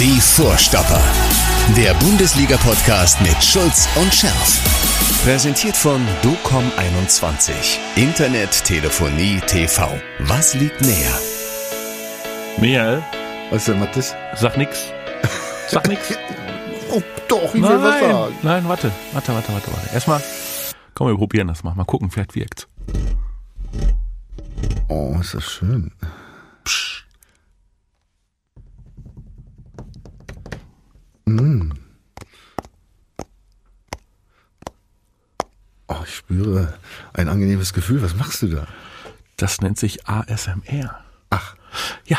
Die Vorstopper. Der Bundesliga-Podcast mit Schulz und Scherf. Präsentiert von DOCOM21. Internet, Telefonie, TV. Was liegt näher? Michael, Was denn, Mathis? sag nix. Sag nix. Oh, doch, ich will was nein, sagen. nein, warte, warte, warte, warte, warte. Erstmal, komm, wir probieren das mal. Mal gucken, vielleicht wirkt. Oh, ist das schön. Psch. Oh, ich spüre ein angenehmes Gefühl. Was machst du da? Das nennt sich ASMR. Ach, Ja,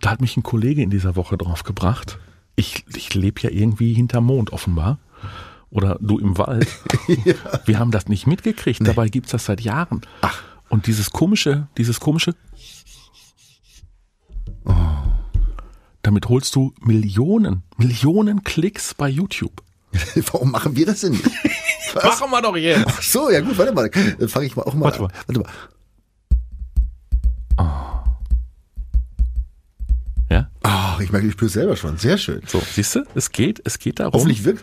da hat mich ein Kollege in dieser Woche drauf gebracht. Ich, ich lebe ja irgendwie hinterm Mond offenbar. Oder du im Wald. Wir haben das nicht mitgekriegt. Dabei gibt's das seit Jahren. Ach. Und dieses komische, dieses komische. Damit holst du Millionen, Millionen Klicks bei YouTube. warum machen wir das denn nicht? Was? Machen wir doch jetzt. Ach so, ja gut, warte mal. Dann fange ich mal auch mal Warte an. mal. Warte mal. Ja, Ach, ich merke, ich spüre es selber schon. Sehr schön. so, siehst du, es geht, es geht darum. Hoffentlich wirkt.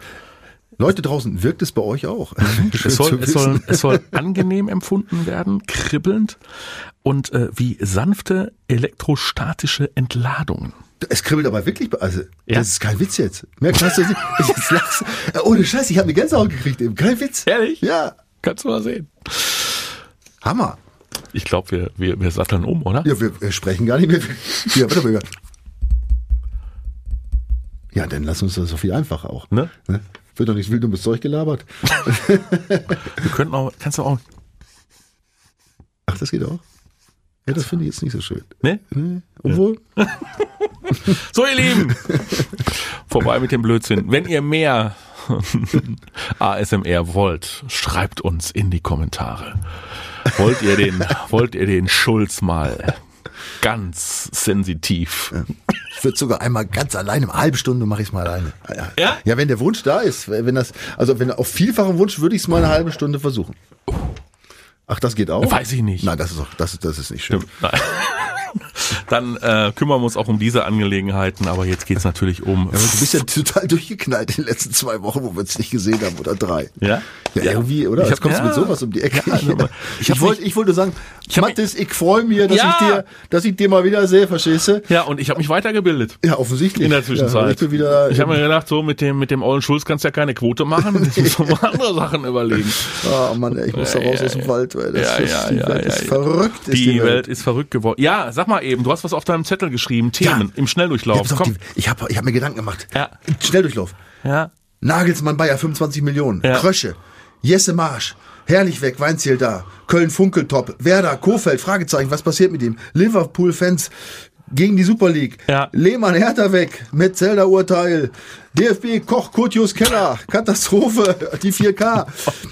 Leute draußen, wirkt es bei euch auch? Es soll, es, soll, es soll angenehm empfunden werden, kribbelnd und äh, wie sanfte elektrostatische Entladungen. Es kribbelt aber wirklich, also Ja. das ist kein Witz jetzt. Merkst du? Ich jetzt lachst. Äh, Ohne Scheiß, ich habe eine Gänsehaut gekriegt eben. Kein Witz. Ehrlich? Ja, Kannst du mal sehen. Hammer. Ich glaube, wir, wir, wir satteln um, oder? Ja, wir, wir sprechen gar nicht mehr. Ja, warte mal. Ja, dann lass uns das so viel einfacher auch. Ne? Wird doch nichts wild dummes Zeug gelabert. Wir könnten auch, kannst du auch, Ach, das geht auch? Ja, das finde ich jetzt nicht so schön. ne? Nee, obwohl, So, ihr Lieben, vorbei mit dem Blödsinn. Wenn ihr mehr ASMR wollt, schreibt uns in die Kommentare. Wollt ihr den, wollt ihr den Schulz mal ganz sensitiv? ich würde sogar einmal ganz alleine, eine halbe Stunde mache ich es mal alleine. Ja? Ja? Ja, wenn der Wunsch da ist, wenn das, also wenn auf vielfachen Wunsch würde ich es mal eine halbe Stunde versuchen. Ach, das geht auch? Weiß ich nicht. Nein, das ist auch, das, das ist nicht schön. Nein. Dann äh, kümmern wir uns auch um diese Angelegenheiten, aber jetzt geht's natürlich um. Ja, du bist ja total durchgeknallt in den letzten zwei Wochen, wo wir uns nicht gesehen haben, oder drei. Ja? Ja, Ja. irgendwie, oder? Ich Jetzt hab- kommst du ja. mit sowas um die Ecke. Ja, also, ich ich wollte ich wollte sagen, Ich Mathis, ich freue mich, dass ich dir, dass ich dir mal wieder sehe, verstehst du? Ja, und ich habe mich weitergebildet. Ja, offensichtlich. In der Zwischenzeit. ich ich habe mir gedacht, so mit dem mit dem Ollen Schulz kannst du ja keine Quote machen. Jetzt musst du mal andere Sachen überlegen. Ah, Mann, ich muss da raus aus dem. Wald, weil das Ja, ist, ja, die ja, Welt ja, ist verrückt. Ist Die, Welt ist verrückt geworden. Ja, sag mal eben, du hast was auf deinem Zettel geschrieben, Themen im Ja, Schnelldurchlauf. pass auf, Komm. die, ich habe ich hab mir Gedanken gemacht. Ja. Schnelldurchlauf. Ja. Nagelsmann Bayer 25 Millionen. Ja. Krösche. Jesse Marsch. Herrlich weg, Weinziel da. Köln Funkeltop. Werder, Kofeld, Fragezeichen, was passiert mit ihm? Liverpool-Fans gegen die Super League. Ja. Lehmann Hertha weg. Metzelder Urteil. DFB Koch Kurtius Keller. Katastrophe. Die 4K.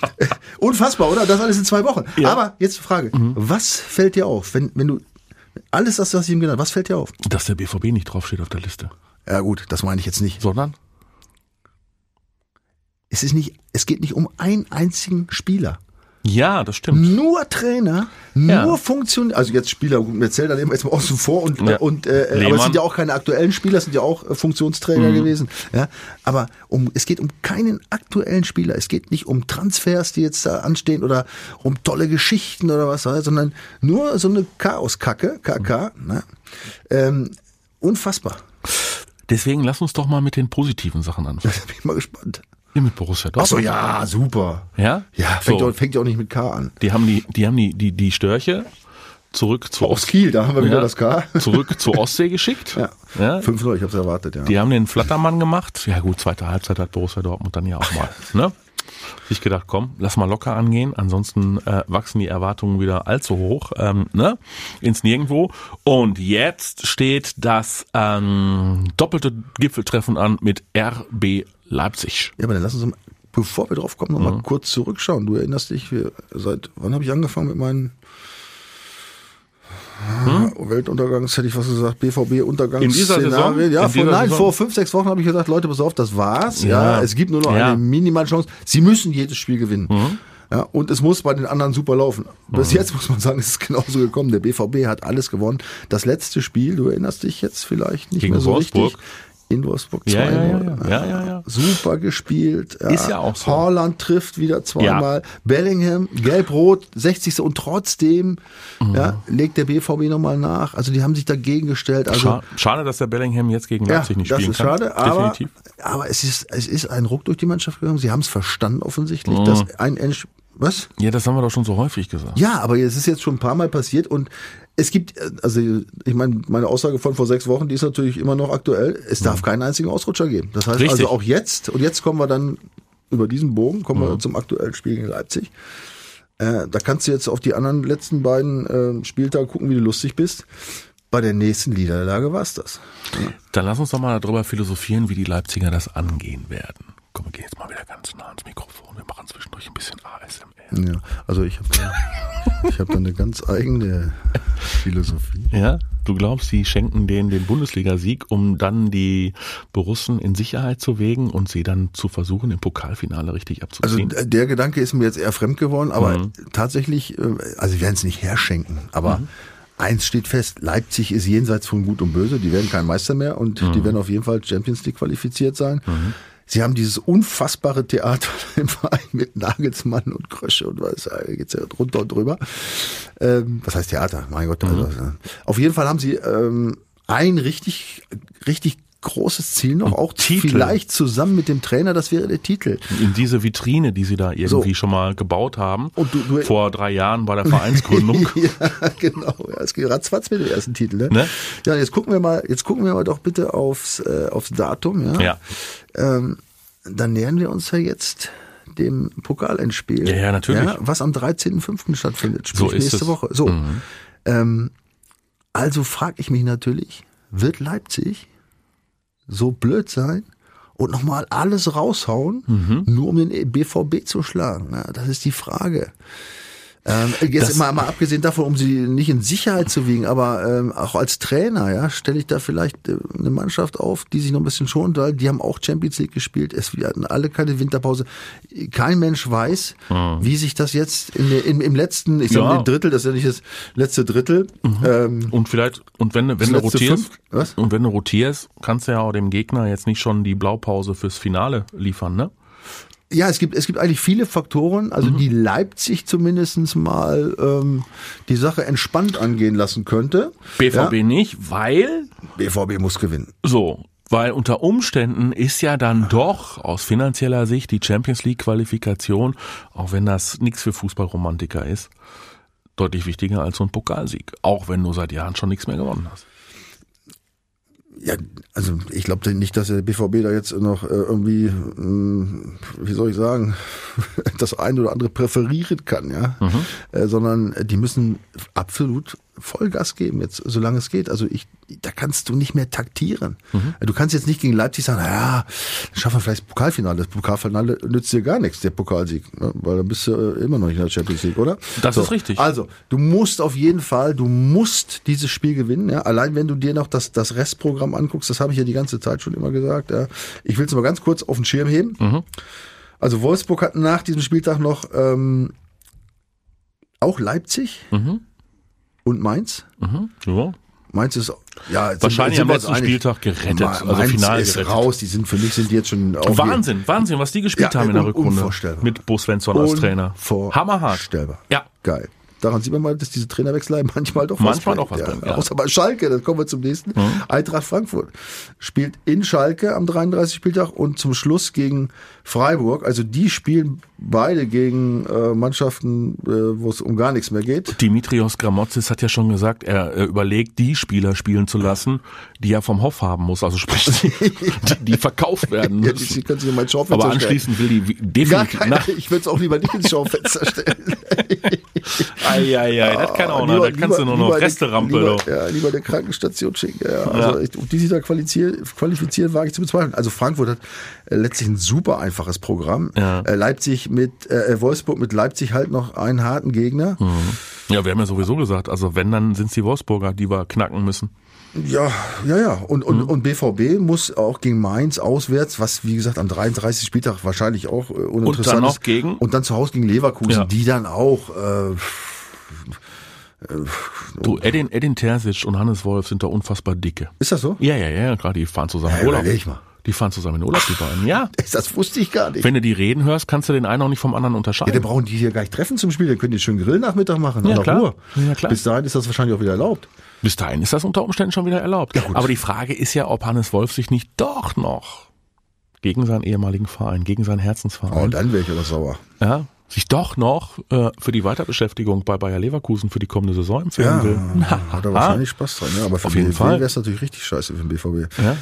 Unfassbar, oder? Das alles in zwei Wochen. Ja. Aber jetzt die Frage. Was fällt dir auf, wenn, wenn du alles das, was ich ihm genannt habe, was fällt dir auf? Dass der BVB nicht draufsteht auf der Liste. Ja gut, das meine ich jetzt nicht. Sondern? Es ist nicht, es geht nicht um einen einzigen Spieler. Ja, das stimmt. Nur Trainer, Ja. nur Funktion, also jetzt Spieler, Zelda nehmen wir jetzt mal außen vor und, Ja. und äh, aber es sind ja auch keine aktuellen Spieler, es sind ja auch äh, Funktionsträger Mhm. gewesen. Ja, aber um, es geht um keinen aktuellen Spieler. Es geht nicht um Transfers, die jetzt da anstehen oder um tolle Geschichten oder was, sondern nur so eine Chaoskacke, KK. Mhm. Ne? Ähm, unfassbar. Deswegen lass uns doch mal mit den positiven Sachen anfangen. Bin ich mal gespannt. Hier mit Borussia Dortmund. ja, super. Ja? Ja, fängt, So. ja, fängt ja auch nicht mit K an. Die haben die, die haben die, die, die Störche zurück zur Aus Kiel, da haben wir wieder Ja. das K. zurück zur Ostsee geschickt. Ja. ja. 5-0, ich hab's erwartet, ja. Die haben den Flattermann gemacht. Ja gut, zweite Halbzeit hat Borussia Dortmund dann ja auch mal. Ne? Ich gedacht, komm, lass mal locker angehen. Ansonsten äh, wachsen die Erwartungen wieder allzu hoch, ähm, ne? ins Nirgendwo. Und jetzt steht das ähm, doppelte Gipfeltreffen an mit RB Leipzig. Ja, aber dann lass uns, mal, bevor wir drauf kommen, noch Mhm. kurz zurückschauen. Du erinnerst dich, wir, seit wann habe ich angefangen mit meinen Hm? Weltuntergangs, hätte ich was gesagt, BVB In dieser Saison? Ja, vor, nein, Saison? vor fünf, sechs Wochen habe ich gesagt, Leute, pass auf, das war's. Ja, Ja. es gibt nur noch Ja. eine minimale Chance. Sie müssen jedes Spiel gewinnen. Mhm. Ja, und es muss bei den anderen super laufen. Bis jetzt muss man sagen, es ist genauso gekommen. Der BVB hat alles gewonnen. Das letzte Spiel, du erinnerst dich jetzt vielleicht nicht Gegen mehr so Wolfsburg? richtig. In Wolfsburg Ja, ja, 2-0. ja, ja. Ja. Super gespielt. Ist ja auch so. Haaland trifft wieder zweimal. Bellingham, gelb-rot, 60. Und trotzdem Mhm. legt der BVB nochmal nach. Also die haben sich dagegen gestellt. Also, Scha Schade, dass der Bellingham jetzt gegen Leipzig nicht das spielen ist kann. schade, aber, Definitiv. aber es, ist, es ist ein Ruck durch die Mannschaft gegangen. Sie haben es verstanden offensichtlich, Mhm. dass ein End was? Ja, das haben wir doch schon so häufig gesagt. Ja, aber es ist jetzt schon ein paar Mal passiert und es gibt, also ich meine, meine Aussage von vor sechs Wochen, die ist natürlich immer noch aktuell. Es darf keinen einzigen Ausrutscher geben. Das heißt Richtig. also auch jetzt, und jetzt kommen wir dann über diesen Bogen, kommen wir zum aktuellen Spiel gegen Leipzig. Äh, da kannst du jetzt auf die anderen letzten beiden äh, Spieltage gucken, wie du lustig bist. Bei der nächsten Niederlage war es das. Dann lass uns doch mal darüber philosophieren, wie die Leipziger das angehen werden. Komm, wir gehen jetzt mal wieder ganz nah ans Mikrofon. Wir machen zwischendurch ein bisschen ASMR. Ja, also ich habe da, ich hab da eine ganz eigene Philosophie. Ja, du glaubst, sie schenken denen den Bundesligasieg, um dann die Borussen in Sicherheit zu wägen und sie dann zu versuchen, im Pokalfinale richtig Also abzuziehen? d- der Gedanke ist mir jetzt eher fremd geworden, aber tatsächlich, äh, also wir werden es nicht herschenken, aber eins steht fest, Leipzig ist jenseits von Gut und Böse, die werden kein Meister mehr und die werden auf jeden Fall Champions League qualifiziert sein. Sie haben dieses unfassbare Theater im Verein mit Nagelsmann und Krösche und was, da geht's ja drunter und drüber. Ähm, was heißt Theater? Mein Gott. Also, äh, auf jeden Fall haben sie ähm, ein richtig, richtig großes Ziel noch, auch Titel. vielleicht zusammen mit dem Trainer, das wäre der Titel. in diese Vitrine, die sie da irgendwie So. schon mal gebaut haben, Und du- du- vor drei Jahren bei der Vereinsgründung. ja, genau. Ja, es geht ratzfatz mit dem ersten Titel. Ne? Ne? Ja, jetzt gucken wir mal, jetzt gucken wir mal doch bitte aufs, äh, aufs Datum. Ja. ja. Ähm, dann nähern wir uns ja jetzt dem Pokalendspiel. Ja, ja, natürlich. Ja, was am 13.05. stattfindet, sprich So ist nächste es. Mhm. Woche. So. Ähm, also frage ich mich natürlich, wird Leipzig so blöd sein und nochmal alles raushauen, Mhm. nur um den BVB zu schlagen? Ja, das ist die Frage. Ähm, jetzt Das- mal, mal abgesehen davon, um sie nicht in Sicherheit zu wiegen, aber ähm, auch als Trainer, ja, stelle ich da vielleicht äh, eine Mannschaft auf, die sich noch ein bisschen schont, weil die haben auch Champions League gespielt. Es wir hatten alle keine Winterpause. Kein Mensch weiß, wie sich das jetzt in der, im, letzten, ich sag Ja. mal, Drittel, das ist ja nicht das letzte Drittel. Ähm, Und vielleicht, und wenn, du- wenn du rotierst, fünf- was? und wenn du rotierst, kannst du ja auch dem Gegner jetzt nicht schon die Blaupause fürs Finale liefern, ne? Ja, es gibt, es gibt eigentlich viele Faktoren, also die Leipzig zumindestens mal ähm, die Sache entspannt angehen lassen könnte. BVB Ja, nicht, weil BVB muss gewinnen. So, weil unter Umständen ist ja dann doch aus finanzieller Sicht die Champions League Qualifikation, auch wenn das nichts für Fußballromantiker ist, deutlich wichtiger als so ein Pokalsieg, auch wenn du seit Jahren schon nichts mehr gewonnen hast. Ja, also ich glaube nicht, dass der BVB da jetzt noch äh, irgendwie, mh, wie soll ich sagen, das eine oder andere präferieren kann, ja, äh, sondern die müssen absolut Vollgas geben jetzt, solange es geht. Also ich, da kannst du nicht mehr taktieren. Du kannst jetzt nicht gegen Leipzig sagen, ja, dann schaffen wir vielleicht das Pokalfinale. Das Pokalfinale nützt dir gar nichts, der Pokalsieg, ne? weil dann bist du äh, immer noch nicht in der Champions League, oder? Das ist richtig. Also, du musst auf jeden Fall, du musst dieses Spiel gewinnen. Ja? Allein wenn du dir noch das, das Restprogramm anguckst, das habe ich ja die ganze Zeit schon immer gesagt. Ja? Ich will es mal ganz kurz auf den Schirm heben. Mhm. Also Wolfsburg hat nach diesem Spieltag noch ähm, auch Leipzig Mhm. Und Mainz. Mhm. Ja. Mainz ist ja Wahrscheinlich am letzten. Spieltag gerettet, Ma- also Mainz final ist gerettet. raus. Die sind für mich sind die jetzt schon Wahnsinn, Wahnsinn, was die gespielt Ja, haben in der un- Rückrunde. unvorstellbar. Mit Bo Svensson als Trainer. Hammerhart. Unvorstellbar. Ja. Geil. Daran sieht man mal, dass diese Trainerwechsel manchmal doch Manchmal was doch was bringen. bringen, ja. Außer bei Schalke, dann kommen wir zum nächsten. Eintracht Frankfurt spielt in Schalke am 33. Spieltag und zum Schluss gegen Freiburg. Also die spielen beide gegen äh, Mannschaften, äh, wo es um gar nichts mehr geht. Dimitrios Gramotzis hat ja schon gesagt, er äh, überlegt, die Spieler spielen zu lassen, die er vom Hof haben muss, also sprich, die, die verkauft werden Ja, müssen. die, die können sich in mein Schaufenster Aber stellen. anschließend will die wie- Gar definitiv keine, nach. ich würde es auch lieber nicht ins Schaufenster stellen. Eieiei, das kann auch noch, Lieber- da kannst du nur noch Resterampe. Lieber, ja, lieber eine Krankenstation schicken. Ja, also ich- ob die sich da qualifizieren, qualifizieren, wage ich zu bezweifeln. Also Frankfurt hat äh, letztlich ein super einfaches Programm. Ja. Äh, Leipzig mit äh, Wolfsburg mit Leipzig halt noch einen harten Gegner. Ja, wir haben ja sowieso gesagt, also wenn, dann sind es die Wolfsburger, die wir knacken müssen. Ja, ja, ja. Und, Mhm. und, und BVB muss auch gegen Mainz auswärts, was wie gesagt am 33. Spieltag wahrscheinlich auch äh, uninteressant dann noch ist. gegen? Und dann zu Hause gegen Leverkusen, Ja. die dann auch äh, Du, Edin, Edin Terzic und Hannes Wolf sind da unfassbar dicke. Ist das so? Ja, ja, ja, gerade die fahren zusammen Ja, Urlaub. mal. Die fahren zusammen in Urlaub, die beiden. Ja. Das wusste ich gar nicht. Wenn du die reden hörst, kannst du den einen auch nicht vom anderen Ja, unterscheiden. dann brauchen die hier gar nicht treffen zum Spiel, dann können die schön Grillnachmittag machen. Ja, klar. Ruhe. Ja, klar. Bis dahin ist das wahrscheinlich auch wieder erlaubt. Bis dahin ist das unter Umständen schon wieder erlaubt. Aber die Frage ist ja, ob Hannes Wolf sich nicht doch noch gegen seinen ehemaligen Verein, gegen seinen Oh, Herzensverein, dann wäre ich aber sauer. ja, sich doch noch äh, für die Weiterbeschäftigung bei Bayer Leverkusen für die kommende Saison empfehlen Ja, will. hat er wahrscheinlich Spaß dran. Ja, aber für Auf den jeden BVB Fall. wäre es natürlich richtig scheiße für den BVB. Ja.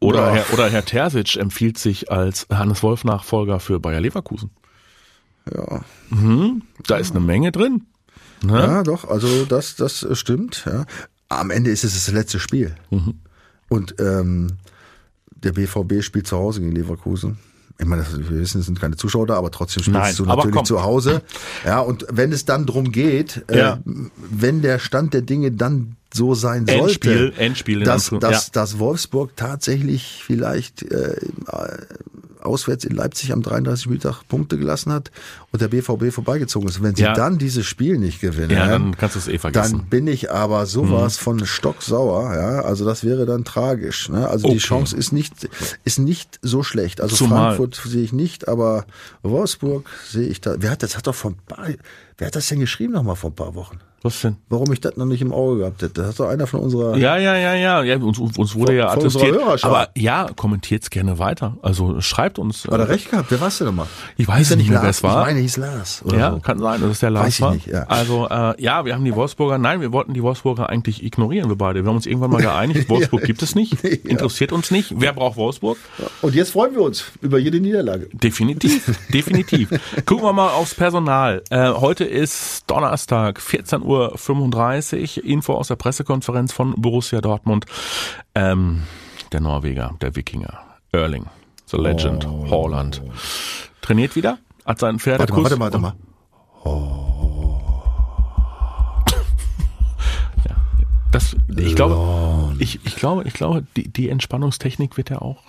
Oder, Ja. Herr, oder Herr Terzic empfiehlt sich als Hannes Wolf Nachfolger für Bayer Leverkusen. Ja. Da ist eine Menge drin. Ne? Ja, doch, also das, das äh, stimmt. Ja. Am Ende ist es das letzte Spiel. Mhm. Und ähm, der BVB spielt zu Hause gegen Leverkusen. Ich meine, wir wissen, es sind keine Zuschauer da, aber trotzdem spielst Nein, du natürlich zu Hause. Ja, und wenn es dann drum geht, Ja. äh, wenn der Stand der Dinge dann so sein sollte, Endspiel, Endspiel in dass, Anführung- dass, ja. dass Wolfsburg tatsächlich vielleicht äh, auswärts in Leipzig am 33. Spieltag Punkte gelassen hat und der BVB vorbeigezogen ist. Wenn sie Ja. dann dieses Spiel nicht gewinnen, Ja, dann kannst du es eh vergessen. dann bin ich aber sowas von stocksauer, ja. Also das wäre dann tragisch. Ne? Also Okay. die Chance ist nicht, ist nicht so schlecht. Also Zumal- Frankfurt sehe ich nicht, aber Wolfsburg sehe ich da. Wer hat das hat doch paar, wer hat das denn geschrieben noch mal vor ein paar Wochen? Was denn? Warum ich das noch nicht im Auge gehabt hätte? Das hat doch einer von unserer. Ja, ja, ja, ja. ja uns, uns wurde Von- ja attestiert. Aber ja, kommentiert's gerne weiter. Also schreibt uns. Hat er äh, recht gehabt? Wer war's denn nochmal? Ich weiß er nicht mehr, wer es war. Ich meine, hieß Lars. Oder Ja, so. kann sein, dass es der Lars Weiß ich war. nicht, ja. Also äh, ja, wir haben die Wolfsburger, nein, wir wollten die Wolfsburger eigentlich ignorieren, wir beide. Wir haben uns irgendwann mal geeinigt, Wolfsburg gibt es nicht, Ja. interessiert uns nicht. Wer braucht Wolfsburg? Und jetzt freuen wir uns über jede Niederlage. Definitiv, definitiv. Gucken wir mal aufs Personal. Äh, heute ist Donnerstag, 14.35 Uhr. Info aus der Pressekonferenz von Borussia Dortmund. Ähm, der Norweger, der Wikinger, Erling, the Legend, Haaland. Trainiert wieder, hat seinen Oh. Warte mal, warte mal, warte mal. Das, ich glaube, ich, ich glaube, ich glaube, die, die Entspannungstechnik wird er auch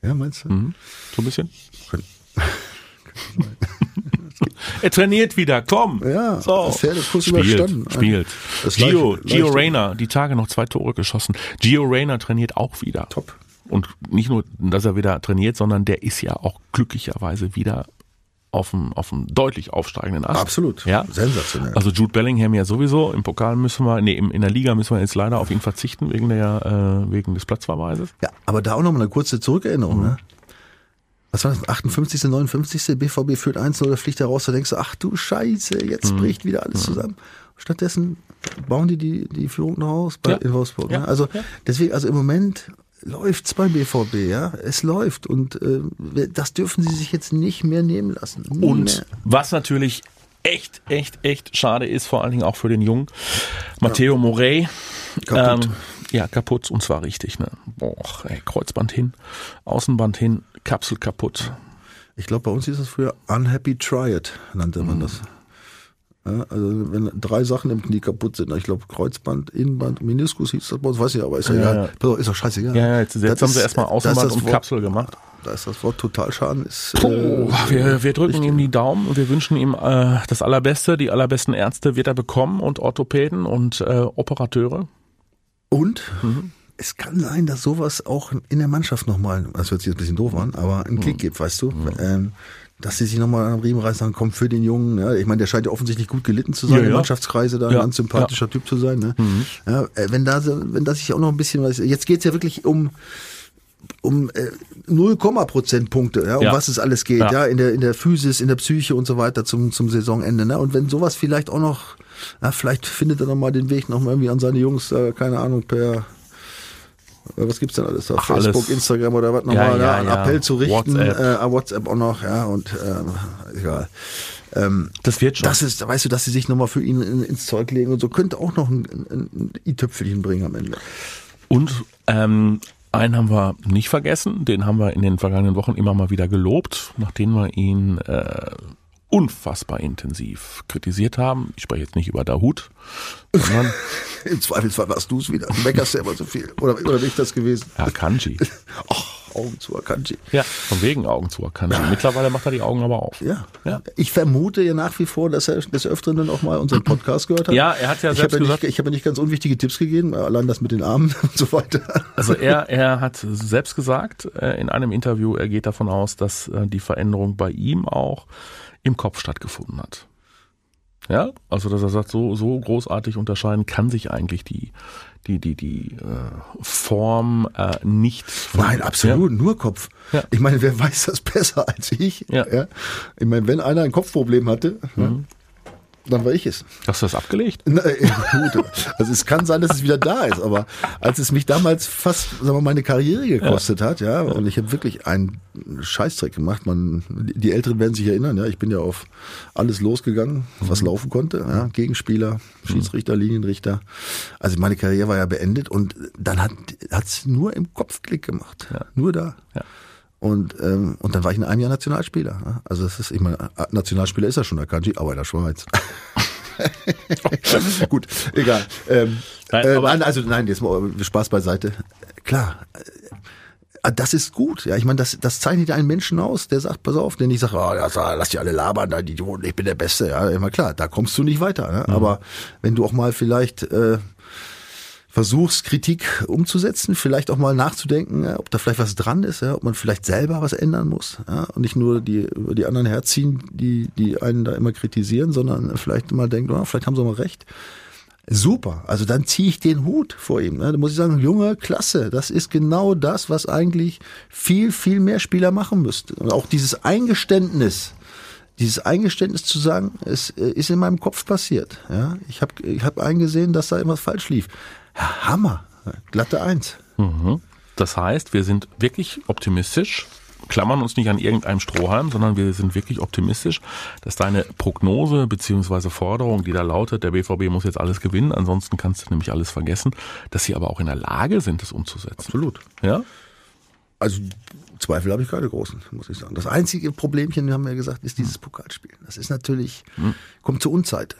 Ja, meinst du? hm, so ein bisschen. er trainiert wieder, komm. Ja, so. Pferdekuss spielt, überstanden. spielt. Das Gio, leichte- Gio Reyna, die Tage noch zwei Tore geschossen. Gio Reyna trainiert auch wieder. Top. Und nicht nur, dass er wieder trainiert, sondern der ist ja auch glücklicherweise wieder auf dem, auf dem deutlich aufsteigenden Ast. Absolut. Ja. Sensationell. Also Jude Bellingham ja sowieso. Im Pokal müssen wir, nee, in der Liga müssen wir jetzt leider auf ihn verzichten wegen der, äh, wegen des Platzverweises. Ja, aber da auch noch mal eine kurze Zurückerinnerung, ne? Was war das? 58., 59. BVB führt 1 oder fliegt er raus, da denkst du, ach du Scheiße, jetzt bricht wieder alles zusammen. Stattdessen bauen die die, die Führung noch aus bei, Ja. in Wolfsburg. Ja. Ne? Also deswegen, also im Moment läuft's beim BVB, ja, es läuft und äh, das dürfen sie sich jetzt nicht mehr nehmen lassen. Nie Und mehr. was natürlich echt, echt, echt schade ist, vor allen Dingen auch für den Jungen, Matteo Morey. Kaputt. Ähm, ja, kaputt und zwar richtig, ne? Boah, ey, Kreuzband hin, Außenband hin, Kapsel kaputt. Ich glaube, bei uns hieß das früher Unhappy Triad, nannte Mhm. man das. Ja, also wenn drei Sachen im Knie kaputt sind, ich glaube Kreuzband, Innenband, Meniskus hieß das bei uns, weiß ich, aber ist ja, Ja, ja. Ist doch scheißegal. Ja, ja, jetzt, jetzt haben sie ist- erstmal da ist Außenband und Wort- Kapsel gemacht. Da ist das Wort Totalschaden. Ist, Puh, äh, wir, wir drücken ihm die Daumen und wir wünschen ihm äh, das Allerbeste. Die allerbesten Ärzte wird er bekommen und Orthopäden und äh, Operateure. Und Mhm. Es kann sein, dass sowas auch in der Mannschaft nochmal, das hört sich jetzt ein bisschen doof an, aber einen Mhm. Kick gibt, weißt du? Ähm, dass sie sich nochmal am Riemen reißen, sagen, komm für den Jungen. Ja, ich meine, der scheint ja offensichtlich gut gelitten zu sein, Ja, im ja. Mannschaftskreise, da ein ganz sympathischer Typ zu sein. Ne? Ja, äh, wenn da wenn das sich auch noch ein bisschen was. Jetzt geht's ja wirklich um um äh, 0, Prozentpunkte, ja, um Ja. was es alles geht, Ja. ja. in der in der Physis, in der Psyche und so weiter zum zum Saisonende, ne? Und wenn sowas vielleicht auch noch, ja, vielleicht findet er noch mal den Weg noch mal irgendwie an seine Jungs, äh, keine Ahnung, per was gibt's denn alles da? Ach, Facebook, alles. Instagram oder was nochmal, ja, ja, einen ja. Appell zu richten, WhatsApp. äh, WhatsApp auch noch, ja, und äh, egal. Ähm, Das wird schon. das ist, weißt du, dass sie sich nochmal für ihn in, ins Zeug legen und so, könnte auch noch ein, ein, ein i-Töpfelchen bringen am Ende. Und ähm, einen haben wir nicht vergessen, den haben wir in den vergangenen Wochen immer mal wieder gelobt, nachdem wir ihn äh, unfassbar intensiv kritisiert haben. Ich spreche jetzt nicht über Dahut, sondern Im Zweifelsfall warst du es wieder. Du meckerst ja immer so viel. Oder, oder bin ich das gewesen? ja, Kanji. Ach, Augen zu Akanji. Ja, von wegen Augen zu Akanji. Mittlerweile macht er die Augen aber auf. Ja. Ja. Ich vermute ja nach wie vor, dass er des Öfteren dann auch mal unseren Podcast gehört hat. Ja, er hat ja ich selbst ja gesagt- nicht, ich habe ja nicht ganz unwichtige Tipps gegeben, allein das mit den Armen und so weiter. Also er, er hat selbst gesagt äh, in einem Interview, er geht davon aus, dass äh, die Veränderung bei ihm auch im Kopf stattgefunden hat. Ja, also dass er sagt, so, so großartig unterscheiden kann sich eigentlich die, die, die, die äh, Form äh, nicht. von- Nein, absolut, nur Kopf. Ja. Ich meine, wer weiß das besser als ich? Ja. Mhm. Ich meine, wenn einer ein Kopfproblem hatte, ne, dann war ich es. Hast du das abgelegt? Na, äh, gut. Also es kann sein, dass es wieder da ist, aber als es mich damals fast, sagen wir meine Karriere gekostet hat, ja, und ich habe wirklich einen Scheißdreck gemacht. Man, die Älteren werden sich erinnern, ja, ich bin ja auf alles losgegangen, was laufen konnte, ja, Gegenspieler, Schiedsrichter, Linienrichter. Also meine Karriere war ja beendet und dann hat hat's nur im Kopf Klick gemacht, nur da. Ja. Und, ähm, und dann war ich in einem Jahr Nationalspieler. Also das ist, ich meine, Nationalspieler ist er schon, Akanji, aber in der Schweiz. Gut, egal. Ähm, Nein, äh, nein, also nein, jetzt mal Spaß beiseite. Klar, äh, das ist gut. Ja, ich meine, das, das zeichnet einen Menschen aus, der sagt, pass auf, der nicht sagt, oh, ja, lass die alle labern, die Idioten, ich bin der Beste. Ja, immer klar, da kommst du nicht weiter. Mhm. Ne? Aber wenn du auch mal vielleicht äh, versuchst, Kritik umzusetzen, vielleicht auch mal nachzudenken, ja, ob da vielleicht was dran ist, ja, ob man vielleicht selber was ändern muss ja, und nicht nur die über die anderen herziehen, die die einen da immer kritisieren, sondern vielleicht mal denken, oh, vielleicht haben sie mal recht. Super, also dann ziehe ich den Hut vor ihm. Ne? Da muss ich sagen, Junge, klasse, das ist genau das, was eigentlich viel, viel mehr Spieler machen müssten. Und auch dieses Eingeständnis, dieses Eingeständnis zu sagen, es äh, ist in meinem Kopf passiert. Ja? Ich habe ich hab eingesehen, dass da irgendwas falsch lief. Hammer, glatte Eins. Mhm. Das heißt, wir sind wirklich optimistisch, klammern uns nicht an irgendeinem Strohhalm, sondern wir sind wirklich optimistisch, dass deine Prognose beziehungsweise Forderung, die da lautet, der BVB muss jetzt alles gewinnen, ansonsten kannst du nämlich alles vergessen, dass sie aber auch in der Lage sind, es umzusetzen. Absolut. Ja? Also Zweifel habe ich keine großen, muss ich sagen. Das einzige Problemchen, haben wir ja gesagt, ist dieses Pokalspiel. Das ist natürlich, kommt zur Unzeit.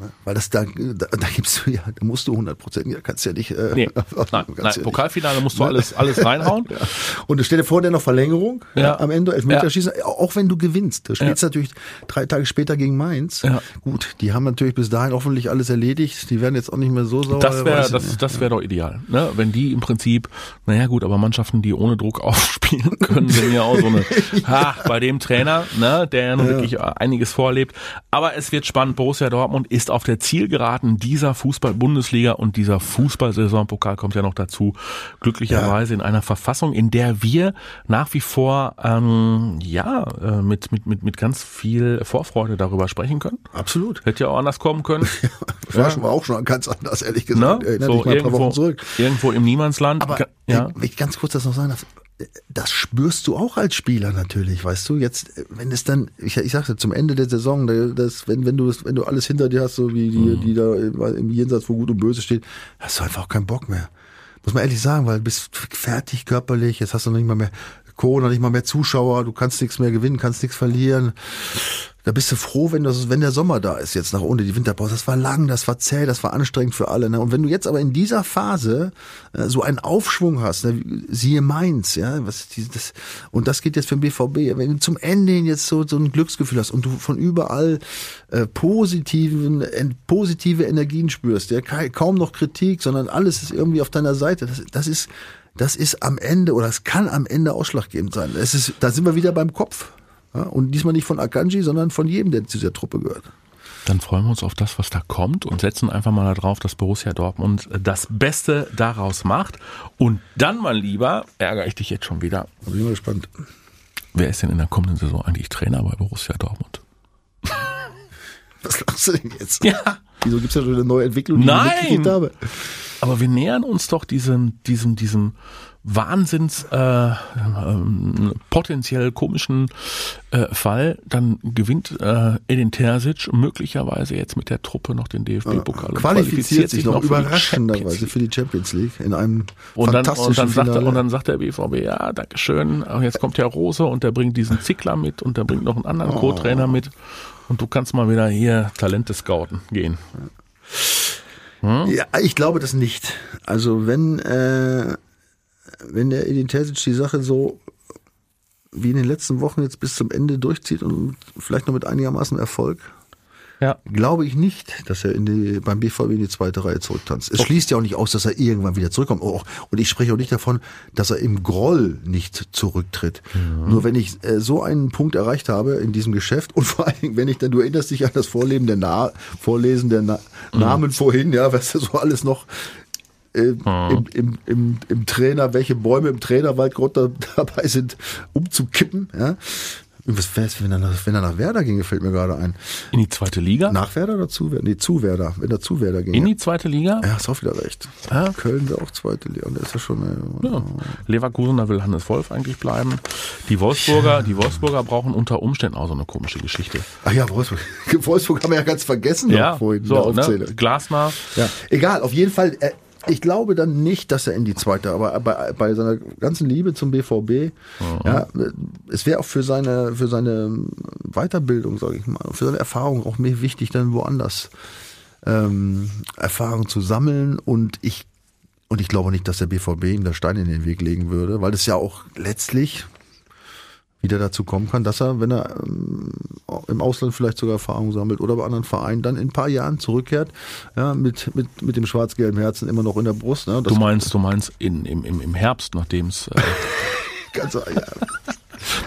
Ne? Weil das da, da, da gibst du ja, da musst du 100 Prozent, ja, kannst ja nicht. Äh, Nee, nein, nein ja nicht. Pokalfinale musst du alles, alles reinhauen. Und stell dir vor, der noch Verlängerung Ja. ja. am Ende, Elfmeterschießen, auch wenn du gewinnst. Du spielst Ja. natürlich drei Tage später gegen Mainz. Ja. Gut, die haben natürlich bis dahin hoffentlich alles erledigt. Die werden jetzt auch nicht mehr so sauer. Das wäre das, nicht. das wäre doch ideal. Ne? Wenn die im Prinzip, naja gut, aber Mannschaften, die ohne Druck aufspielen können, sind ja auch so eine, ha, bei dem Trainer, ne, der ja nun wirklich äh, einiges vorlebt. Aber es wird spannend. Borussia Dortmund ist auf der Zielgeraden dieser Fußball-Bundesliga und dieser Fußball-Saison. Pokal kommt ja noch dazu. Glücklicherweise in einer Verfassung, in der wir nach wie vor, ähm, ja, äh, mit, mit, mit, mit ganz viel Vorfreude darüber sprechen können. Absolut. Hätte ja auch anders kommen können. War schon mal auch schon ganz anders, ehrlich Ne? gesagt. Erinnere dich mal ein paar irgendwo, Wochen zurück. irgendwo im Niemandsland. Aber ja. wenn ich ganz kurz das noch sagen darf, das spürst du auch als Spieler natürlich, weißt du, jetzt, wenn es dann, ich, ich sagte, zum Ende der Saison, da- das, wenn, wenn du, das- wenn du alles hinter dir hast, so wie die, Mhm. die da im im Jenseits, wo Gut und Böse steht, hast du einfach auch keinen Bock mehr. Muss man ehrlich sagen, weil du bist fertig körperlich, jetzt hast du noch nicht mal mehr Corona, nicht mal mehr Zuschauer, du kannst nichts mehr gewinnen, kannst nichts verlieren. Da bist du froh, wenn, das, wenn der Sommer da ist, jetzt nach ohne die Winterpause. Das war lang, das war zäh, das war anstrengend für alle. Ne? Und wenn du jetzt aber in dieser Phase äh, so einen Aufschwung hast, ne? siehe Mainz, ja, was die, das, und das geht jetzt für den BVB, wenn du zum Ende hin jetzt so, so ein Glücksgefühl hast und du von überall äh, positiven, en, positive Energien spürst, ja, ka- kaum noch Kritik, sondern alles ist irgendwie auf deiner Seite. Das, das ist, das ist am Ende oder es kann am Ende ausschlaggebend sein. Es ist, da sind wir wieder beim Kopf. Ja, und diesmal nicht von Akanji, sondern von jedem, der zu dieser Truppe gehört. Dann freuen wir uns auf das, was da kommt und setzen einfach mal darauf, dass Borussia Dortmund das Beste daraus macht. Und dann, mein Lieber, ärgere ich dich jetzt schon wieder. Da bin ich mal gespannt. Wer ist denn in der kommenden Saison eigentlich Trainer bei Borussia Dortmund? Was lachst du denn jetzt? Ja. Wieso gibt's ja schon eine neue Entwicklung, die Nein! ich mitgekriegt habe? Aber wir nähern uns doch diesem, diesem, diesem Wahnsinns äh, ähm, potenziell komischen äh, Fall. Dann gewinnt äh, Edin Terzic möglicherweise jetzt mit der Truppe noch den DFB-Pokal. und Qualifiziert sich noch überraschenderweise für die Champions League in einem Und dann, fantastischen und, dann sagt, Finale. und dann sagt der BVB, ja, Dankeschön, jetzt kommt der Rose und der bringt diesen Zickler mit und der bringt noch einen anderen Oh. Co-Trainer mit und du kannst mal wieder hier Talente scouten gehen. Ja, ich glaube das nicht. Also wenn, äh, wenn der Edin Terzic die Sache so wie in den letzten Wochen jetzt bis zum Ende durchzieht und vielleicht noch mit einigermaßen Erfolg, Ja. glaube ich nicht, dass er in die, beim BVB in die zweite Reihe zurücktanzt. Es schließt ja auch nicht aus, dass er irgendwann wieder zurückkommt. Und ich spreche auch nicht davon, dass er im Groll nicht zurücktritt. Nur wenn ich äh, so einen Punkt erreicht habe in diesem Geschäft und vor allen Dingen, wenn ich dann, du erinnerst dich an das Vorleben der Na Vorlesen der Na Namen vorhin, ja, was da so alles noch äh, im, im, im, im Trainer, welche Bäume im Trainerwald gerade dabei sind, umzukippen, ja. Was wäre es, wenn er, nach, wenn er nach Werder ginge, fällt mir gerade ein. In die zweite Liga? Nach Werder oder zu Werder? Nee, zu Werder. Wenn er zu Werder ging. In die zweite Liga? ja, hast auch wieder recht. Ja. Köln wäre auch zweite Liga. Und ist ja schon. Äh, Ja. Leverkusen, da will Hannes Wolf eigentlich bleiben. Die Wolfsburger, die Wolfsburger brauchen unter Umständen auch so eine komische Geschichte. Ach ja, Wolfsburg. Wolfsburg haben wir ja ganz vergessen noch vorhin in so, ne? Glasner. Ja, egal, auf jeden Fall. Äh, ich glaube dann nicht, dass er in die zweite, aber bei, bei seiner ganzen Liebe zum BVB, ja, äh, es wäre auch für seine, für seine Weiterbildung, sage ich mal, für seine Erfahrung auch mehr wichtig, dann woanders ähm, Erfahrung zu sammeln. Und ich und ich glaube nicht, dass der BVB ihm da Stein in den Weg legen würde, weil es ja auch letztlich wieder dazu kommen kann, dass er, wenn er ähm, im Ausland vielleicht sogar Erfahrung sammelt oder bei anderen Vereinen, dann in ein paar Jahren zurückkehrt, ja, mit, mit, mit dem schwarz-gelben Herzen immer noch in der Brust. Ne? Du meinst, du meinst in, im, im, Herbst, nachdem es äh, Ganze, ja.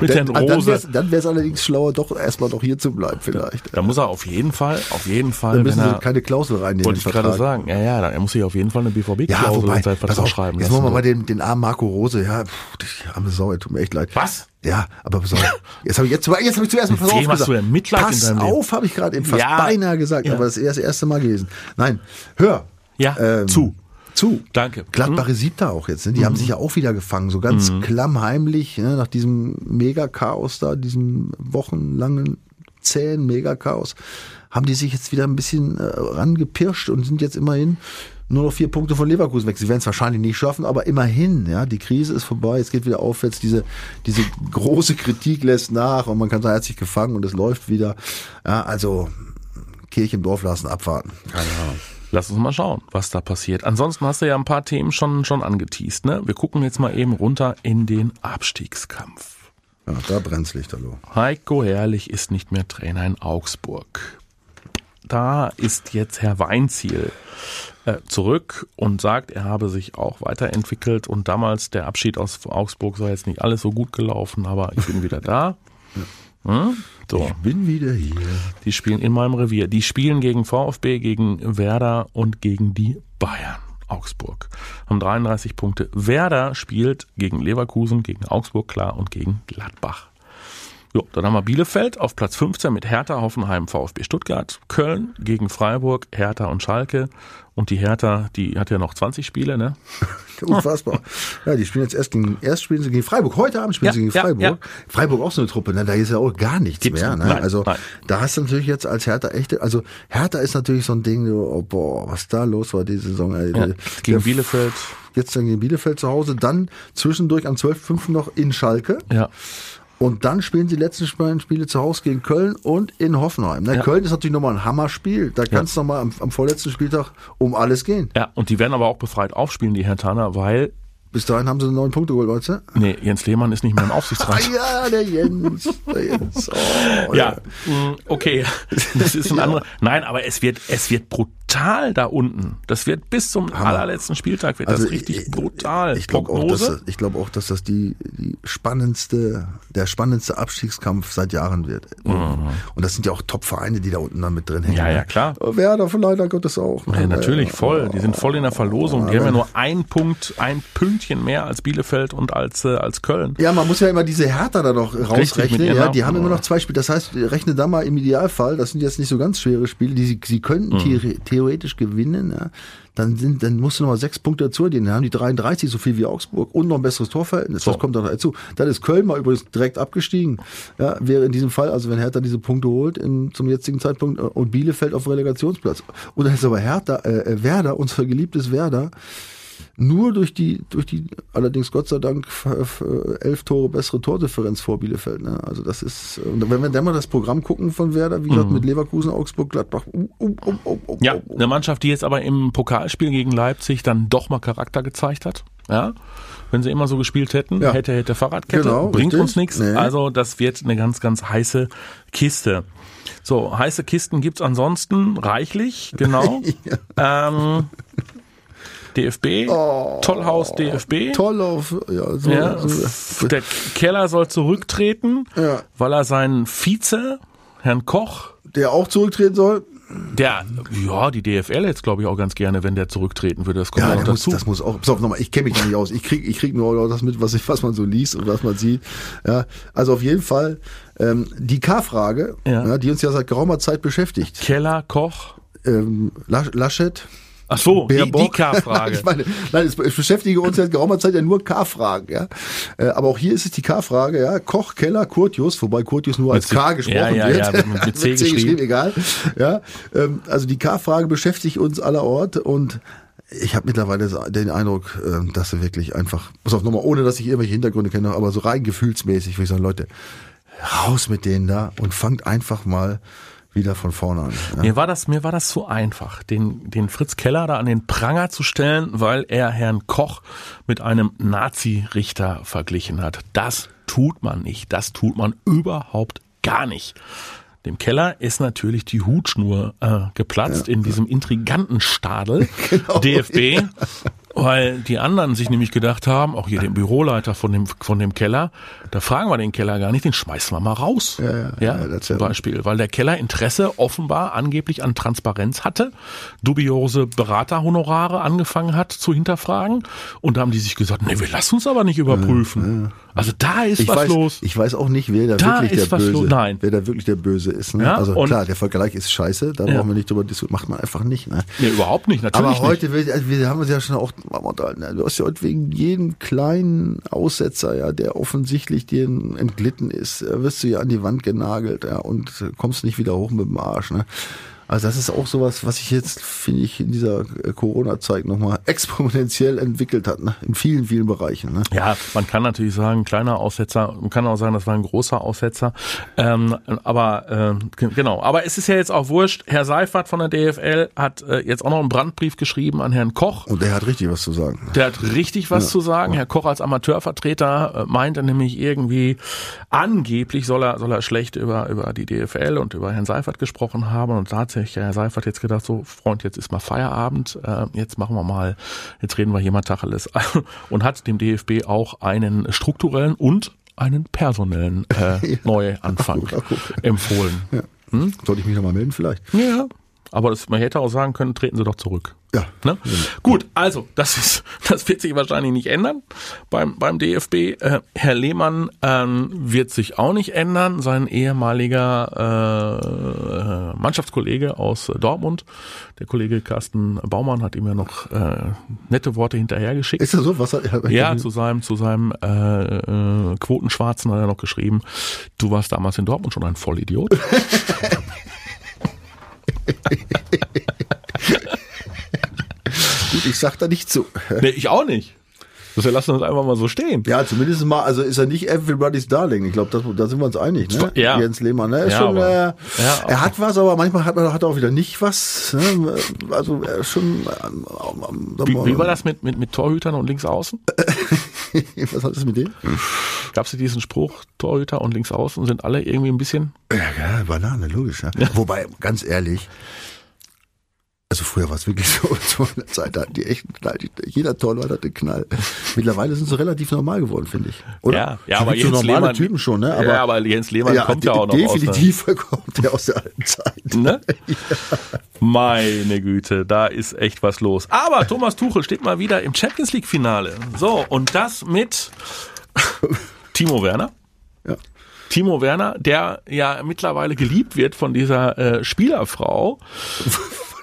Mit dann, den dann Rose. dann wäre es allerdings schlauer, doch erstmal noch hier zu bleiben vielleicht. Da muss er auf jeden Fall, auf jeden Fall, wenn müssen sie er, keine Klausel reinnehmen. wollte ich gerade sagen, ja, ja, er muss sich auf jeden Fall eine Ja, BVB-Klausel wobei, in seinen Vertrag schreiben jetzt wollen wir mal den, den armen Marco Rose, ja, pff, die arme Sau, tut mir echt leid. Was? Ja, aber pass auf, jetzt habe ich, jetzt, jetzt hab ich zuerst mal pass Mit auf wem hast gesagt. du denn Mitleid in Pass Leben? auf, habe ich gerade eben fast Ja. beinahe gesagt, Ja. aber das ist erst das erste Mal gewesen. Nein, hör. Ja, ähm, zu. Zu. Danke. Gladbach ist siebter auch jetzt. Ne? Die haben sich ja auch wieder gefangen, so ganz klammheimlich, ne? nach diesem Megakaos da, diesem wochenlangen, zähen Megakaos, haben die sich jetzt wieder ein bisschen äh, rangepirscht und sind jetzt immerhin nur noch vier Punkte von Leverkusen weg. Sie werden es wahrscheinlich nicht schaffen, aber immerhin, ja, die Krise ist vorbei, es geht wieder aufwärts, diese, diese große Kritik lässt nach und man kann sagen, er hat sich gefangen und es läuft wieder. Ja, also Kirche im Dorf lassen, abwarten. Keine Ahnung. Lass uns mal schauen, was da passiert. Ansonsten hast du ja ein paar Themen schon, schon angeteased, ne? Wir gucken jetzt mal eben runter in den Abstiegskampf. Ja, da brennt's Lichterloh. Heiko Herrlich ist nicht mehr Trainer in Augsburg. Da ist jetzt Herr Weinziel äh, zurück und sagt, er habe sich auch weiterentwickelt und damals der Abschied aus Augsburg sei jetzt nicht alles so gut gelaufen, aber ich bin wieder da. Hm? So, Bin wieder hier. die spielen in meinem Revier. Die spielen gegen VfB, gegen Werder und gegen die Bayern. Augsburg haben 33 Punkte. Werder spielt gegen Leverkusen, gegen Augsburg klar und gegen Gladbach. Jo, dann haben wir Bielefeld auf Platz 15 mit Hertha, Hoffenheim, VfB Stuttgart, Köln gegen Freiburg, Hertha und Schalke. Und die Hertha, die hat ja noch 20 Spiele, ne? Unfassbar. ja, die spielen jetzt erst gegen, erst spielen sie gegen Freiburg. Heute Abend spielen Ja, sie gegen ja, Freiburg. ja. Freiburg auch so eine Truppe, ne? Da ist ja auch gar nichts Gibt's mehr, ne? Nein, also, nein. da hast du natürlich jetzt als Hertha echte, also Hertha ist natürlich so ein Ding, so, oh, boah, was da los war diese Saison, ey. Ja, gegen Bielefeld. Jetzt dann gegen Bielefeld zu Hause, dann zwischendurch am 12.5. noch in Schalke. Ja, Und dann spielen sie die letzten beiden Spiele zu Hause gegen Köln und in Hoffenheim. Ne? Ja. Köln ist natürlich nochmal ein Hammerspiel. Da kann es nochmal am, am vorletzten Spieltag um alles gehen. ja, und die werden aber auch befreit aufspielen, die Hertaner, weil, Bis dahin haben sie neun Punkte geholt, weißt du? nee, Jens Lehmann ist nicht mehr im Ah Aufsichtsrat. ja, der Jens. Der Jens. Oh, Ja, mh, okay. Das ist ein anderer. Nein, aber es wird, es wird brutal da unten. Das wird bis zum allerletzten Spieltag wird das richtig ich- brutal. Ich glaube auch, dass das, ich glaube auch, dass das die, die spannendste, der spannendste Abstiegskampf seit Jahren wird. Und das sind ja auch Top-Vereine, die da unten dann mit drin hängen. Mhm. Ja, ne? ja, klar. Werder von leider Gottes auch. ne? Ja, natürlich, voll. Die sind voll in der Verlosung. Die haben ja nur ein Punkt, ein Pünktchen mehr als Bielefeld und als, äh, als Köln. Ja, man muss ja immer diese Hertha da noch rausrechnen. Ja, die Namen. haben immer noch zwei Spiele. Das heißt, rechne da mal im Idealfall, das sind jetzt nicht so ganz schwere Spiele, die sie, sie könnten Mhm. theore- theoretisch gewinnen. Ja. Dann sind, dann musst du noch mal sechs Punkte dazu. Dann haben die 33 so viel wie Augsburg und noch ein besseres Torverhältnis. Das kommt dann dazu. Dann ist Köln mal übrigens direkt abgestiegen. Ja, wäre in diesem Fall, also wenn Hertha diese Punkte holt in, zum jetzigen Zeitpunkt äh, und Bielefeld auf Relegationsplatz. Und dann ist aber Hertha, äh, äh, Werder, unser geliebtes Werder, nur durch die, durch die, allerdings Gott sei Dank, elf Tore bessere Tordifferenz vor Bielefeld. Ne? Also das ist, und wenn wir dann mal das Programm gucken von Werder, wie gesagt, mit Leverkusen, Augsburg, Gladbach, um, um, um, um, um, Ja, eine Mannschaft, die jetzt aber im Pokalspiel gegen Leipzig dann doch mal Charakter gezeigt hat. Ja. Wenn sie immer so gespielt hätten, Ja. hätte, hätte Fahrradkette, Genau, bringt richtig. uns nichts. Nee. Also das wird eine ganz, ganz heiße Kiste. So, heiße Kisten gibt's ansonsten reichlich, genau. ähm, DFB, Tollhaus DFB. Oh. Toll auf, ja, so, Ja, so der Keller soll zurücktreten, Ja. weil er seinen Vize, Herrn Koch, der auch zurücktreten soll. der, ja, die DFL jetzt glaube ich auch ganz gerne, wenn der zurücktreten würde. Das kommt Ja, noch das muss, dazu. das muss auch. Pass auf, nochmal, ich kenne mich da nicht aus. Ich krieg, ich krieg nur das mit, was, ich, was man so liest und was man sieht. Ja, also auf jeden Fall ähm, die K-Frage, Ja. ja. die uns ja seit geraumer Zeit beschäftigt. Keller, Koch. Ähm, Lasch- Laschet, Ach so, die, die. K-Frage. ich meine, nein, es es beschäftige uns seit geraumer Zeit ja nur K-Fragen, ja. Äh, Aber auch hier ist es die K-Frage, ja. Koch, Keller, Curtius, wobei Curtius nur als C- K gesprochen ja, ja, wird. ja, mit- mit C geschrieben. egal. Ja. Ähm, Also die K-Frage beschäftigt uns allerort und ich habe mittlerweile den Eindruck, ähm, dass sie wirklich einfach, pass auf, nochmal, ohne dass ich irgendwelche Hintergründe kenne, aber so rein gefühlsmäßig, würde ich sagen, Leute, raus mit denen da und fangt einfach mal wieder von vorne an. Ja. Mir war das, mir war das zu einfach, den, den Fritz Keller da an den Pranger zu stellen, weil er Herrn Koch mit einem Nazi-Richter verglichen hat. Das tut man nicht. Das tut man überhaupt gar nicht. Dem Keller ist natürlich die Hutschnur äh, geplatzt in diesem intriganten Stadel Genau, DFB. Weil die anderen sich nämlich gedacht haben, auch hier den Büroleiter von dem, von dem Keller, da fragen wir den Keller gar nicht, den schmeißen wir mal raus. Ja, ja, ja, das zum ja- Beispiel. Weil der Keller Interesse offenbar angeblich an Transparenz hatte, dubiose Beraterhonorare angefangen hat zu hinterfragen. Und da haben die sich gesagt, nee, wir lassen uns aber nicht überprüfen. Also da ist Ich was weiß, los. ich weiß auch nicht, wer da, Da wirklich ist der Böse, los. Nein. wer da wirklich der Böse ist. Ne? Ja, also klar, der Vergleich ist scheiße, da Ja. brauchen wir nicht drüber diskutieren, macht man einfach nicht. Ne? Nee, überhaupt nicht, natürlich Aber nicht. heute, will- also wir haben uns ja schon auch ne? du hast ja heute wegen jedem kleinen Aussetzer, ja, der offensichtlich dir entglitten ist, äh, wirst du ja an die Wand genagelt ja, und kommst nicht wieder hoch mit dem Arsch. Ne? Also das ist auch sowas, was sich jetzt, finde ich, in dieser äh, Corona-Zeit nochmal exponentiell entwickelt hat, ne? in vielen, vielen Bereichen. Ne? Ja, man kann natürlich sagen, kleiner Aussetzer, man kann auch sagen, das war ein großer Aussetzer. Ähm, aber ge- genau, aber es ist ja jetzt auch wurscht. Herr Seifert von der DFL hat äh, jetzt auch noch einen Brandbrief geschrieben an Herrn Koch. Und der hat richtig was zu sagen. Der hat richtig was zu sagen. Herr Koch als Amateurvertreter äh, meinte nämlich irgendwie, angeblich soll er, soll er schlecht über, über die DFL und über Herrn Seifert gesprochen haben. Und da hat Herr Seifert jetzt gedacht, so, Freund, jetzt ist mal Feierabend, äh, jetzt machen wir mal, jetzt reden wir hier mal Tacheles. Und hat dem DFB auch einen strukturellen und einen personellen äh, Neuanfang Ja, guck. empfohlen. Sollte ich mich nochmal melden vielleicht? Ja, aber das, man hätte auch sagen können, treten Sie doch zurück. Ja. Ne? Gut, also das ist, das wird sich wahrscheinlich nicht ändern beim beim DFB. Äh, Herr Lehmann ähm, wird sich auch nicht ändern. Sein ehemaliger äh, Mannschaftskollege aus Dortmund, der Kollege Carsten Baumann, hat ihm ja noch äh, nette Worte hinterhergeschickt. Ist das so? Was hat, Ja, zu seinem, zu seinem äh, äh, Quotenschwarzen hat er noch geschrieben, du warst damals in Dortmund schon ein Vollidiot. Gut, ich sag da nicht zu. nee, ich auch nicht. Wir lassen uns einfach mal so stehen. Ja, zumindest mal, also ist er nicht everybody's darling. Ich glaube, da sind wir uns einig, ne? Ja. Jens Lehmann, ne? Ist Ja, schon, aber- äh, ja, er hat was, aber manchmal hat, er- hat er auch wieder nicht was. Ne? Also er ist schon. Ähm, ähm, Wie, wie war das mit, mit, mit Torhütern und Linksaußen? was hat das mit dem? Gab es diesen Spruch, Torhüter und Linksaußen sind alle irgendwie ein bisschen... Ja, ja Banane, logisch. Ja. Wobei, ganz ehrlich, also früher war es wirklich so, zu einer Zeit hatten die echt einen Knall. Jeder Torwart hatte einen Knall. Mittlerweile sind sie relativ normal geworden, finde ich. Oder? Ja, ja aber gibt so Jens normale Lehmann... Typen schon, ne? Aber, ja, aber Jens Lehmann kommt ja auch noch aus... Definitiv kommt der aus der alten Zeit. Ne? Meine Güte, da ist echt was los. Aber Thomas Tuchel steht mal wieder im Champions League Finale. So, und das mit Timo Werner. Ja. Timo Werner, der ja mittlerweile geliebt wird von dieser äh, Spielerfrau.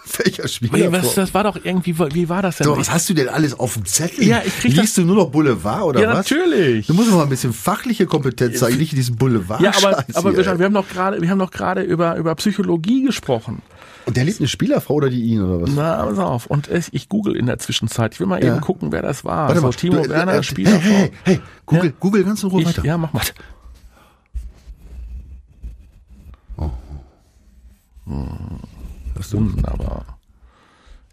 Welcher Spieler? Wie, was, das war doch irgendwie, wie war das denn? so, was hast du denn alles auf dem Zettel? Ja, ich krieg Liest du nur noch Boulevard oder Ja, was? natürlich. Du musst doch mal ein bisschen fachliche Kompetenz zeigen, nicht in diesem Boulevard. ja, aber, aber wir, wir haben doch gerade, wir haben doch gerade über, über Psychologie gesprochen. Und der liebt eine Spielerfrau oder die ihn oder was? Na, pass auf. Und ich, ich google in der Zwischenzeit. Ich will mal Ja. eben gucken, wer das war. Warte so, mal, Timo du, Werner, äh, äh, Spielerfrau. Hey, hey, hey, Google, Ja. Google ganz in Ruhe Ich, weiter. ja, mach mal. Oh. Hm. Wunderbar.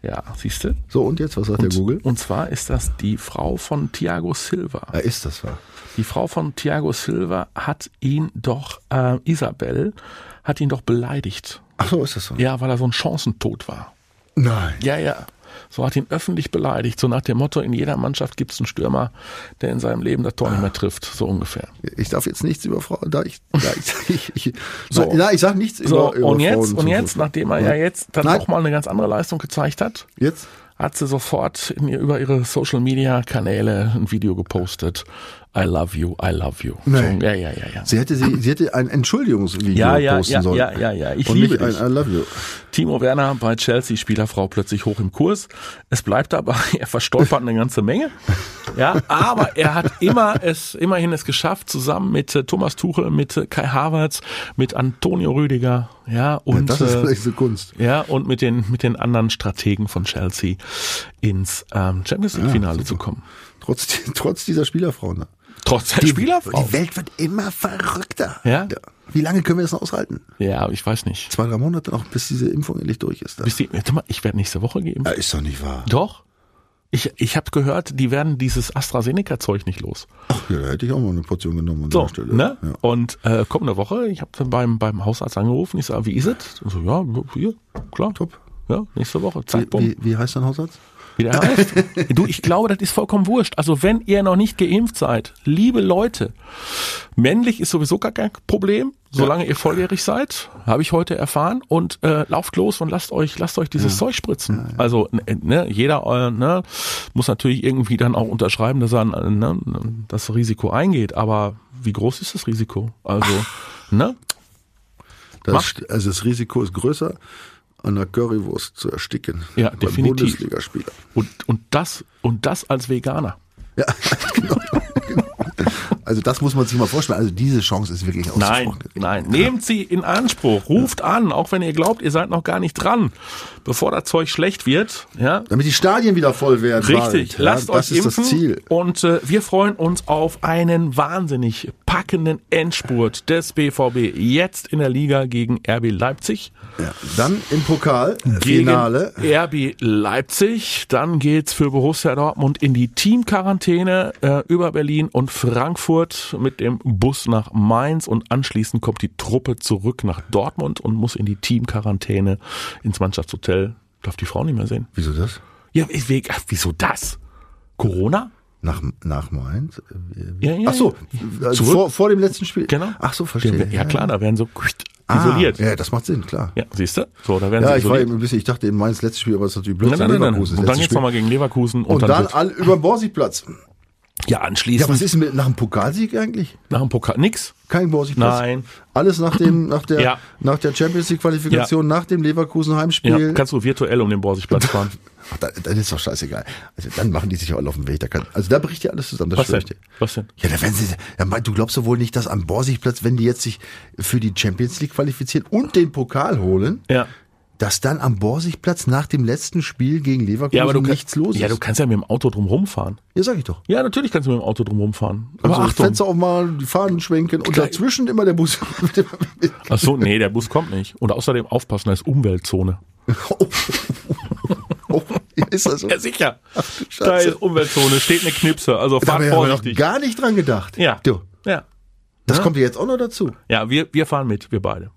Ja, siehst du? So, und jetzt, was sagt der Google? Und zwar ist das die Frau von Thiago Silva. Ja, ist das wahr? Die Frau von Thiago Silva hat ihn doch, äh, Isabel, hat ihn doch beleidigt. Ach so, ist das so? Ja, weil er so ein Chancentod war. Nein. Ja, ja. So hat ihn öffentlich beleidigt. So nach dem Motto, in jeder Mannschaft gibt es einen Stürmer, der in seinem Leben das Tor nicht mehr trifft. So ungefähr. Ich darf jetzt nichts über Frauen, da ich, da ich, ich, ich So. na, ich sag nichts So, über, über und jetzt, Frauen und jetzt, nachdem er ja jetzt dann Nein. auch mal eine ganz andere Leistung gezeigt hat, Jetzt? hat sie sofort ihr, über ihre Social Media Kanäle ein Video gepostet. I love you, I love you. Nein. So, ja, ja, ja, ja. Sie hätte, sie, sie hätte ein Entschuldigungsvideo Ja, ja, posten ja, sollen. ja, ja, ja. Ich und liebe dich. I love you. Timo Werner bei Chelsea, Spielerfrau plötzlich hoch im Kurs. Es bleibt dabei, er verstolpert eine ganze Menge. Ja, aber er hat immer es, immerhin es geschafft, zusammen mit äh, Thomas Tuchel, mit äh, Kai Havertz, mit Antonio Rüdiger, ja, und, das ist äh, vielleicht so Kunst. ja, und mit den, mit den anderen Strategen von Chelsea ins ähm, Champions League Finale super. zu kommen. Trotz, trotz dieser Spielerfrau. Ne? Trotz der Spielerfrau. Die Welt wird immer verrückter. Ja? Wie lange können wir das noch aushalten? Ja, ich weiß nicht. Zwei, drei Monate noch, bis diese Impfung endlich durch ist. Bis die, warte mal, ich werde nächste Woche geimpft. Ja, ist doch nicht wahr. Doch. Ich, ich habe gehört, die werden dieses AstraZeneca-Zeug nicht los. Ach, ja, da hätte ich auch mal eine Portion genommen an So, der Stelle. ne? Ja. Und äh, kommende Woche, ich habe beim, beim Hausarzt angerufen, ich sage, wie ist es? Und so, ja, hier, klar. Top. Ja, nächste Woche, Wie, Zeitpunkt. wie, wie heißt dein Hausarzt? Wie der heißt. du, ich glaube, das ist vollkommen wurscht. Also wenn ihr noch nicht geimpft seid, liebe Leute, männlich ist sowieso gar kein Problem, solange ihr volljährig seid, habe ich heute erfahren. Und äh, lauft los und lasst euch, lasst euch dieses Zeug spritzen. Also ne, jeder äh, ne, muss natürlich irgendwie dann auch unterschreiben, dass er äh, ne, das Risiko eingeht. Aber wie groß ist das Risiko? Also, ne? Das, also das Risiko ist größer, an der Currywurst zu ersticken. Ja, beim definitiv. Bundesligaspieler. Und, und das, und das als Veganer. Ja, genau, genau. Also das muss man sich mal vorstellen. Also diese Chance ist wirklich Nein, ausgesprochen. nein. Nehmt sie in Anspruch. Ruft an, auch wenn ihr glaubt, ihr seid noch gar nicht dran. Bevor das Zeug schlecht wird, ja. Damit die Stadien wieder voll werden. Richtig, bald. Ja, lasst das euch ist impfen das Ziel. und äh, wir freuen uns auf einen wahnsinnig packenden Endspurt des BVB jetzt in der Liga gegen RB Leipzig. Ja. Dann im Pokal, Gegen Finale. RB Leipzig. Dann geht's für Borussia Dortmund in die Teamquarantäne äh, über Berlin und Frankfurt mit dem Bus nach Mainz und anschließend kommt die Truppe zurück nach Dortmund und muss in die Teamquarantäne ins Mannschaftshotel. Darf die Frau nicht mehr sehen. Wieso das? Ja, ich- ach, wieso das? Corona? Nach, nach Mainz? Ja, ja, Ach so, ja. also vor, vor dem letzten Spiel. Genau. Ach so, verstehe. Ja, klar, da werden so Ah, isoliert. Ja, das macht Sinn, klar. Ja, siehst du? So, da werden Ja, sie ich war isoliert. eben ein bisschen, ich dachte in Mainz letztes Spiel, aber es ist natürlich blöd. Nein, nein, nein, nein. Und dann geht's Spiel. nochmal gegen Leverkusen und, Und dann, dann all über den Borsigplatz. Ja anschließend Ja, was ist mit, nach dem Pokalsieg eigentlich? nach dem Pokal nix. Kein Borsigplatz? Nein. Alles nach dem, nach der, Ja. nach der Champions League Qualifikation, nach dem Leverkusen Heimspiel. Ja, kannst du virtuell um den Borsigplatz fahren. Ach, dann, dann ist doch scheißegal. Also dann machen die sich auch alle auf den Weg. Da kann, also da bricht ja alles zusammen. Das Was denn? Was denn? Ja, da werden sie, ja, mein, du glaubst doch wohl nicht, dass am Borsigplatz, wenn die jetzt sich für die Champions League qualifizieren und den Pokal holen, Ja. Dass dann am Borsigplatz nach dem letzten Spiel gegen Leverkusen Ja, aber du nichts kannst, los ist. ja, du kannst ja mit dem Auto drum rumfahren. ja, sag ich doch. Ja, natürlich kannst du mit dem Auto drum rumfahren. Aber Also Achtung. Fenster auch mal, die Fahnen schwenken und Klar. dazwischen immer der Bus. Ach so, nee, der Bus kommt nicht. Und außerdem aufpassen, da ist Umweltzone. oh, ist das so? Ja, sicher. Scheiße. Da ist Umweltzone, steht eine Knipse, also Da fahrt haben wir vorsichtig. gar nicht dran gedacht. Ja. Du, Ja. das Ja. kommt ja jetzt auch noch dazu. Ja, wir, wir fahren mit, wir beide.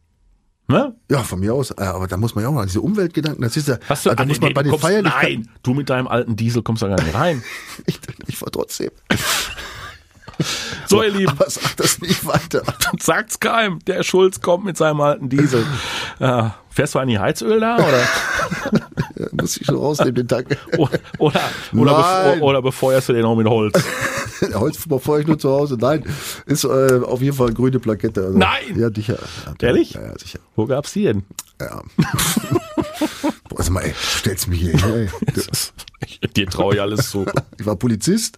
Ne? Ja, von mir aus. Äh, Aber da muss man ja auch mal diese Umweltgedanken. Das ist ja. Hast du, da ah, muss man nee, bei den kommst, Feierlichkeiten. Nein, du mit deinem alten Diesel kommst da gar nicht rein. Ich, ich war trotzdem. So, ihr Lieben, Aber sag das nicht weiter. sagt's keinem. Der Schulz kommt mit seinem alten Diesel. Äh, fährst du eigentlich Heizöl da oder, Ja, muss ich schon rausnehmen, den Tag. oder, oder, bevor, oder befeuerst du den auch mit Holz? Heute bevor ich nur zu Hause. Nein, ist äh, auf jeden Fall grüne Plakette. Also, Nein! Ja, sicher. Ja, Ehrlich? Ja, ja, sicher. Wo gab's die denn? Ja. Boah, sag mal, ey, stellst mich hier hin. Dir traue ich alles zu. Ich war Polizist.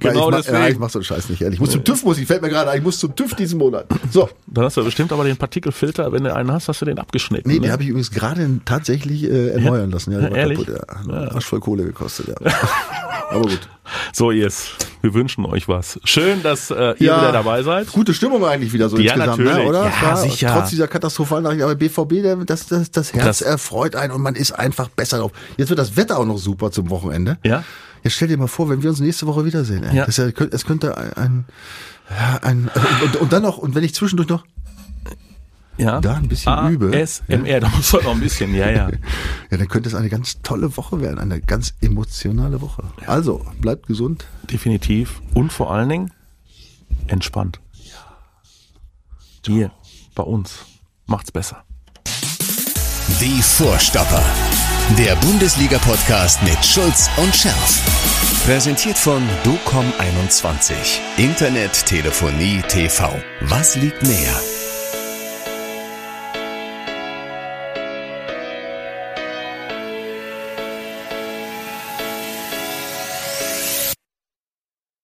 Genau ja, ich mach, deswegen. Ja, ich mach so einen Scheiß nicht, ehrlich. Ich muss zum TÜV, muss ich, fällt mir gerade ein, ich muss zum TÜV diesen Monat. So. Dann hast du bestimmt aber den Partikelfilter, wenn du einen hast, hast du den abgeschnitten. Nee, ne? den habe ich übrigens gerade tatsächlich äh, erneuern lassen. Ja, der war Ehrlich? kaputt. Ja, Arsch voll Kohle gekostet, ja. Aber gut. So, jetzt, wir wünschen euch was. Schön, dass äh, ihr wieder dabei seid. Gute Stimmung eigentlich wieder so Ja, insgesamt, ne, oder? Ja, war sicher. Trotz dieser katastrophalen Nachricht, aber BVB, der, das, das, das Herz Das- erfreut einen und man ist einfach besser drauf. Jetzt wird das Wetter auch noch super zum Wochenende. Ja. Jetzt stell dir mal vor, wenn wir uns nächste Woche wiedersehen. Ey. Ja. Das ja, es könnte ein, ein, ja, ein und, und dann noch, und wenn ich zwischendurch noch, Ja. Da ein bisschen übe. ASMR, da muss man noch ein bisschen, ja, ja. ja, dann könnte es eine ganz tolle Woche werden, eine ganz emotionale Woche. Also, bleibt gesund. Definitiv. Und vor allen Dingen entspannt. Hier, bei uns. Macht's besser. Die Vorstopper. Der Bundesliga-Podcast mit Schulz und Scherf. Präsentiert von DOCOM21. Internet, Telefonie, TV. Was liegt näher?